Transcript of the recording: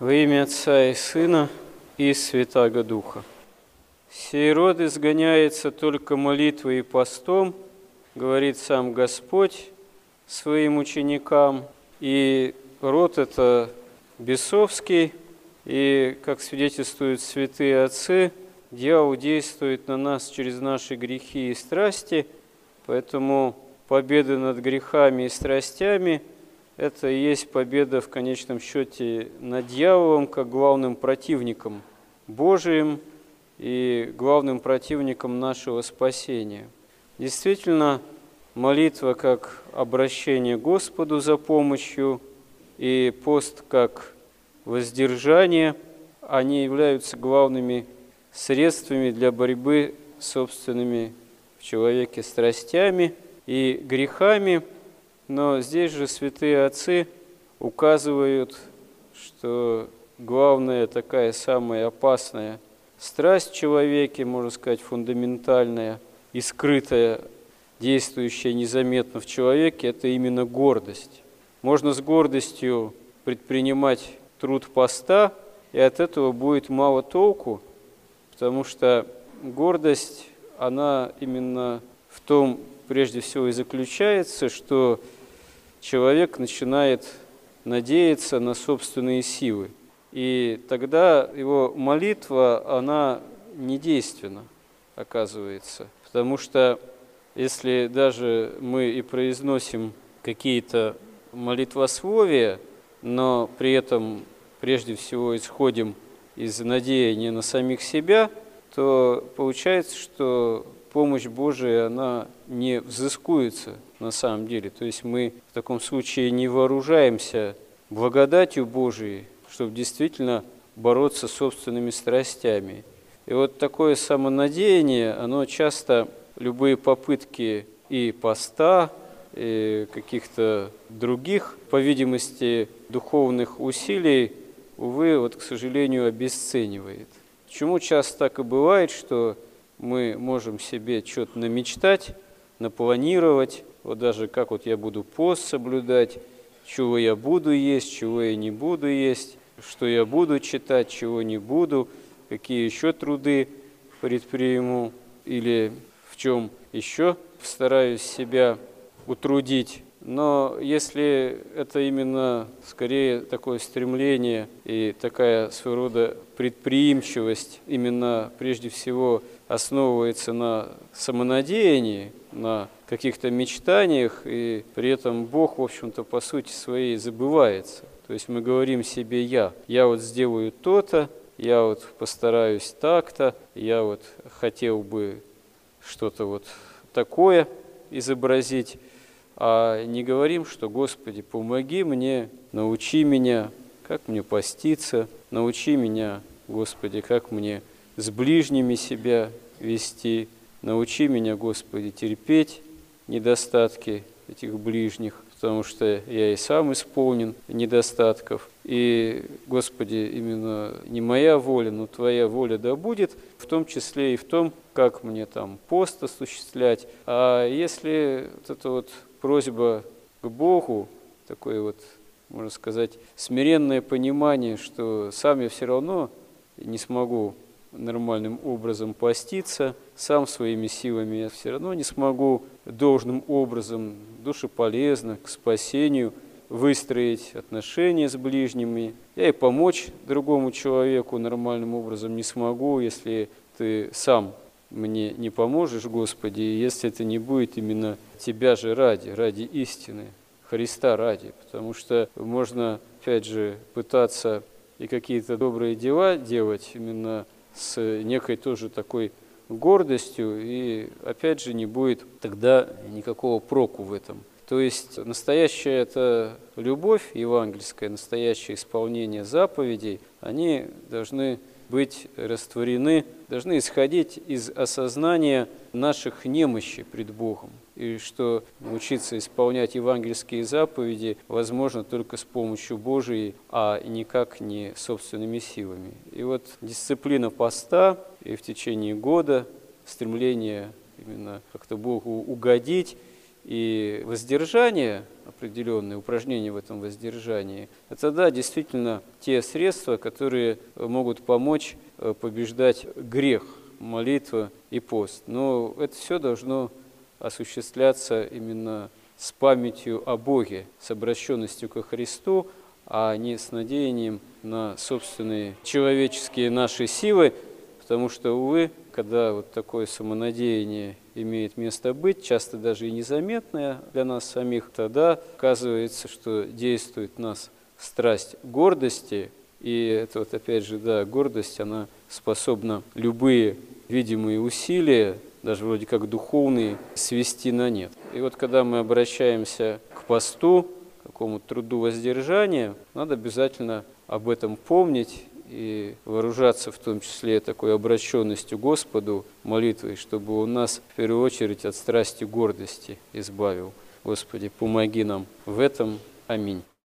Во имя Отца и Сына и Святаго Духа. Сей род изгоняется только молитвой и постом, говорит сам Господь своим ученикам. И род это бесовский, и, как свидетельствуют святые отцы, дьявол действует на нас через наши грехи и страсти, поэтому победа над грехами и страстями – это и есть победа в конечном счете над дьяволом как главным противником Божиим и главным противником нашего спасения. Действительно, молитва как обращение Господу за помощью и пост как воздержание, они являются главными средствами для борьбы с собственными в человеке страстями и грехами – но здесь же святые отцы указывают, что главная такая самая опасная страсть в человеке, можно сказать, фундаментальная и скрытая, действующая незаметно в человеке, это именно гордость. Можно с гордостью предпринимать труд поста, и от этого будет мало толку, потому что гордость, она именно в том, прежде всего, и заключается, что человек начинает надеяться на собственные силы. И тогда его молитва, она недейственна, оказывается. Потому что если даже мы и произносим какие-то молитвословия, но при этом прежде всего исходим из надеяния на самих себя, то получается, что помощь Божия, она не взыскуется на самом деле. То есть мы в таком случае не вооружаемся благодатью Божией, чтобы действительно бороться с собственными страстями. И вот такое самонадеяние, оно часто, любые попытки и поста, и каких-то других, по видимости, духовных усилий, увы, вот, к сожалению, обесценивает. Почему часто так и бывает, что мы можем себе что-то намечтать, напланировать, вот даже как вот я буду пост соблюдать, чего я буду есть, чего я не буду есть, что я буду читать, чего не буду, какие еще труды предприму или в чем еще стараюсь себя утрудить. Но если это именно скорее такое стремление и такая своего рода предприимчивость, именно прежде всего основывается на самонадеянии, на каких-то мечтаниях, и при этом Бог, в общем-то, по сути своей забывается. То есть мы говорим себе «я». Я вот сделаю то-то, я вот постараюсь так-то, я вот хотел бы что-то вот такое изобразить, а не говорим, что «Господи, помоги мне, научи меня, как мне поститься, научи меня, Господи, как мне с ближними себя вести. Научи меня, Господи, терпеть недостатки этих ближних, потому что я и сам исполнен недостатков. И, Господи, именно не моя воля, но Твоя воля да будет, в том числе и в том, как мне там пост осуществлять. А если вот эта вот просьба к Богу, такое вот, можно сказать, смиренное понимание, что сам я все равно не смогу нормальным образом поститься, сам своими силами я все равно не смогу должным образом, душеполезно, к спасению выстроить отношения с ближними. Я и помочь другому человеку нормальным образом не смогу, если ты сам мне не поможешь, Господи, если это не будет именно Тебя же ради, ради истины, Христа ради. Потому что можно, опять же, пытаться и какие-то добрые дела делать именно с некой тоже такой гордостью, и опять же не будет тогда никакого проку в этом. То есть настоящая это любовь евангельская, настоящее исполнение заповедей, они должны быть растворены, должны исходить из осознания наших немощи пред Богом и что учиться исполнять евангельские заповеди возможно только с помощью Божией, а никак не собственными силами. И вот дисциплина поста и в течение года стремление именно как-то Богу угодить и воздержание, определенные упражнения в этом воздержании, это да, действительно те средства, которые могут помочь э, побеждать грех, молитва и пост. Но это все должно осуществляться именно с памятью о Боге, с обращенностью ко Христу, а не с надеянием на собственные человеческие наши силы, потому что, увы, когда вот такое самонадеяние имеет место быть, часто даже и незаметное для нас самих, тогда оказывается, что действует в нас страсть гордости, и это вот опять же, да, гордость, она способна любые видимые усилия, даже вроде как духовные, свести на нет. И вот когда мы обращаемся к посту, к какому-то труду воздержания, надо обязательно об этом помнить и вооружаться в том числе такой обращенностью Господу, молитвой, чтобы Он нас в первую очередь от страсти гордости избавил. Господи, помоги нам в этом. Аминь.